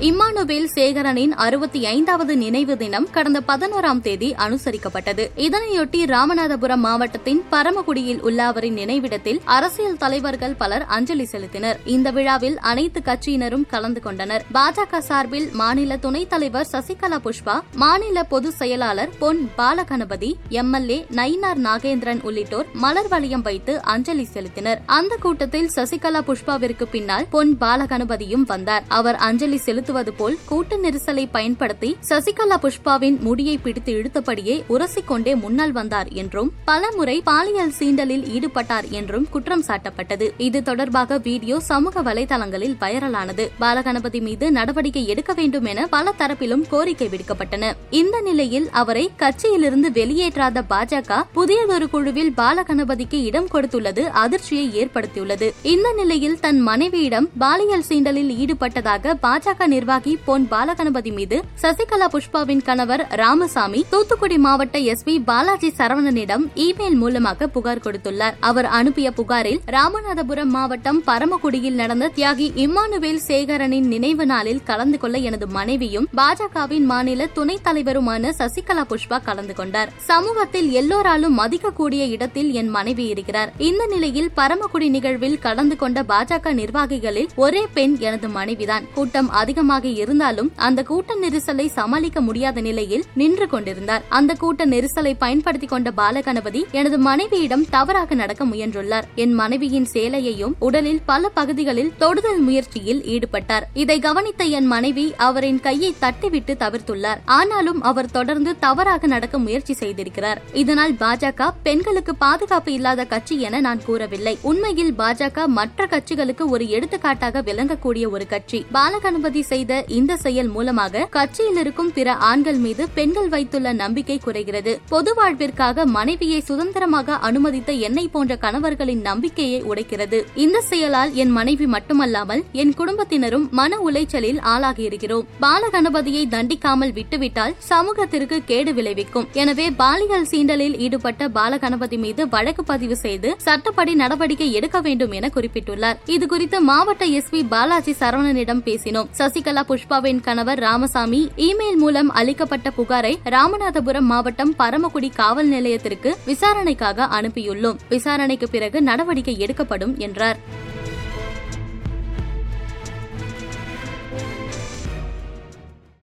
Emmanuel சேகரனின் அறுபத்தி ஐந்தாவது நினைவு தினம் கடந்த பதினோராம் தேதி அனுசரிக்கப்பட்டது. இதனையொட்டி ராமநாதபுரம் மாவட்டத்தின் பரமக்குடியில் உள்ள அவரின் நினைவிடத்தில் அரசியல் தலைவர்கள் பலர் அஞ்சலி செலுத்தினர். இந்த விழாவில் அனைத்து கட்சியினரும் கலந்து கொண்டனர். பாஜக சார்பில் மாநில துணைத் தலைவர் சசிகலா புஷ்பா மாநில பொதுச் செயலாளர் பொன் பாலகணபதி எம்எல்ஏ நயினார் நாகேந்திரன் உள்ளிட்டோர் மலர் வளையம் வைத்து அஞ்சலி செலுத்தினர். அந்த கூட்டத்தில் சசிகலா புஷ்பாவிற்கு பின்னால் பொன் பாலகணபதியும் வந்தார். அவர் அஞ்சலி செலுத்த செலுத்துவது போல் கூட்ட நெரிசலை பயன்படுத்தி சசிகலா புஷ்பாவின் முடியை பிடித்து இழுத்தபடியே உரசிக்கொண்டே முன்னால் வந்தார் என்றும் பலமுறை பாலியல் சீண்டலில் ஈடுபட்டார் என்றும் குற்றம் சாட்டப்பட்டது. இது தொடர்பாக வீடியோ சமூக வலைதளங்களில் வைரலானது. பாலகணபதி மீது நடவடிக்கை எடுக்க வேண்டும் என பல தரப்பிலும் கோரிக்கை விடுக்கப்பட்டன. இந்த நிலையில் அவரை கட்சியிலிருந்து வெளியேற்றாத பாஜக புதியதொரு குழுவில் பாலகணபதிக்கு இடம் கொடுத்துள்ளது அதிர்ச்சியை ஏற்படுத்தியுள்ளது. இந்த நிலையில் தன் மனைவியிடம் பாலியல் சீண்டலில் ஈடுபட்டதாக பாஜக நிர்வாகி பொன் பாலகணபதி மீது சசிகலா புஷ்பாவின் கணவர் ராமசாமி தூத்துக்குடி மாவட்ட எஸ் பி பாலாஜி சரவணனிடம் இமெயில் மூலமாக புகார் கொடுத்துள்ளார். அவர் அனுப்பிய புகாரில் ராமநாதபுரம் மாவட்டம் பரமக்குடியில் நடந்த தியாகி இம்மானுவேல் சேகரனின் நினைவு நாளில் கலந்து கொள்ள எனது மனைவியும் பாஜகவின் மாநில துணைத் தலைவருமான சசிகலா புஷ்பா கலந்து கொண்டார். சமூகத்தில் எல்லோராலும் மதிக்கக்கூடிய இடத்தில் என் மனைவி இருக்கிறார். இந்த நிலையில் பரமக்குடி நிகழ்வில் கலந்து கொண்ட பாஜக நிர்வாகிகளில் ஒரே பெண் எனது மனைவிதான். கூட்டம் அதிகமாக இருந்தாலும் அந்த கூட்ட நெரிசலை சமாளிக்க முடியாத நிலையில் நின்று கொண்டிருந்தார். அந்த கூட்ட நெரிசலை பயன்படுத்தி கொண்ட பாலகணபதி எனது மனைவியிடம் தவறாக நடக்க முயன்றுள்ளார். என் மனைவியின் சேலையையும் உடலில் பல பகுதிகளில் தொடுதல் முயற்சியில் ஈடுபட்டார். இதை கவனித்த என் மனைவி அவரின் கையை தட்டிவிட்டு தவிர்த்துள்ளார். ஆனாலும் அவர் தொடர்ந்து தவறாக நடக்க முயற்சி செய்திருக்கிறார். இதனால் பாஜக பெண்களுக்கு பாதுகாப்பு இல்லாத கட்சி என நான் கூறவில்லை. உண்மையில் பாஜக மற்ற கட்சிகளுக்கு ஒரு எடுத்துக்காட்டாக விளங்கக்கூடிய ஒரு கட்சி. பாலகணபதி செய்த இந்த செயல் மூலமாக கட்சியில் இருக்கும் பிற ஆண்கள் மீது பெண்கள் வைத்துள்ள நம்பிக்கை குறைகிறது. பொது வாழ்விற்காக மனைவியை சுதந்திரமாக அனுமதித்த என்னை போன்ற கணவர்களின் நம்பிக்கையை உடைக்கிறது. இந்த செயலால் என் மனைவி மட்டுமல்லாமல் என் குடும்பத்தினரும் மன உளைச்சலில் ஆளாகியிருக்கிறோம். பாலகணபதியை தண்டிக்காமல் விட்டுவிட்டால் சமூகத்திற்கு கேடு விளைவிக்கும். எனவே பாலியல் சீண்டலில் ஈடுபட்ட பாலகணபதி மீது வழக்கு பதிவு செய்து சட்டப்படி நடவடிக்கை எடுக்க வேண்டும் என குறிப்பிட்டுள்ளார். இதுகுறித்து மாவட்ட எஸ் பி பாலாஜி சரவணனிடம் பேசினோம். சசிகலா புஷ்பாவின் கணவர் ராமசாமி இமெயில் மூலம் அளிக்கப்பட்ட புகாரை ராமநாதபுரம் மாவட்டம் பரமக்குடி காவல் நிலையத்திற்கு விசாரணைக்காக அனுப்பியுள்ளோம். விசாரணைக்கு பிறகு நடவடிக்கை எடுக்கப்படும் என்றார்.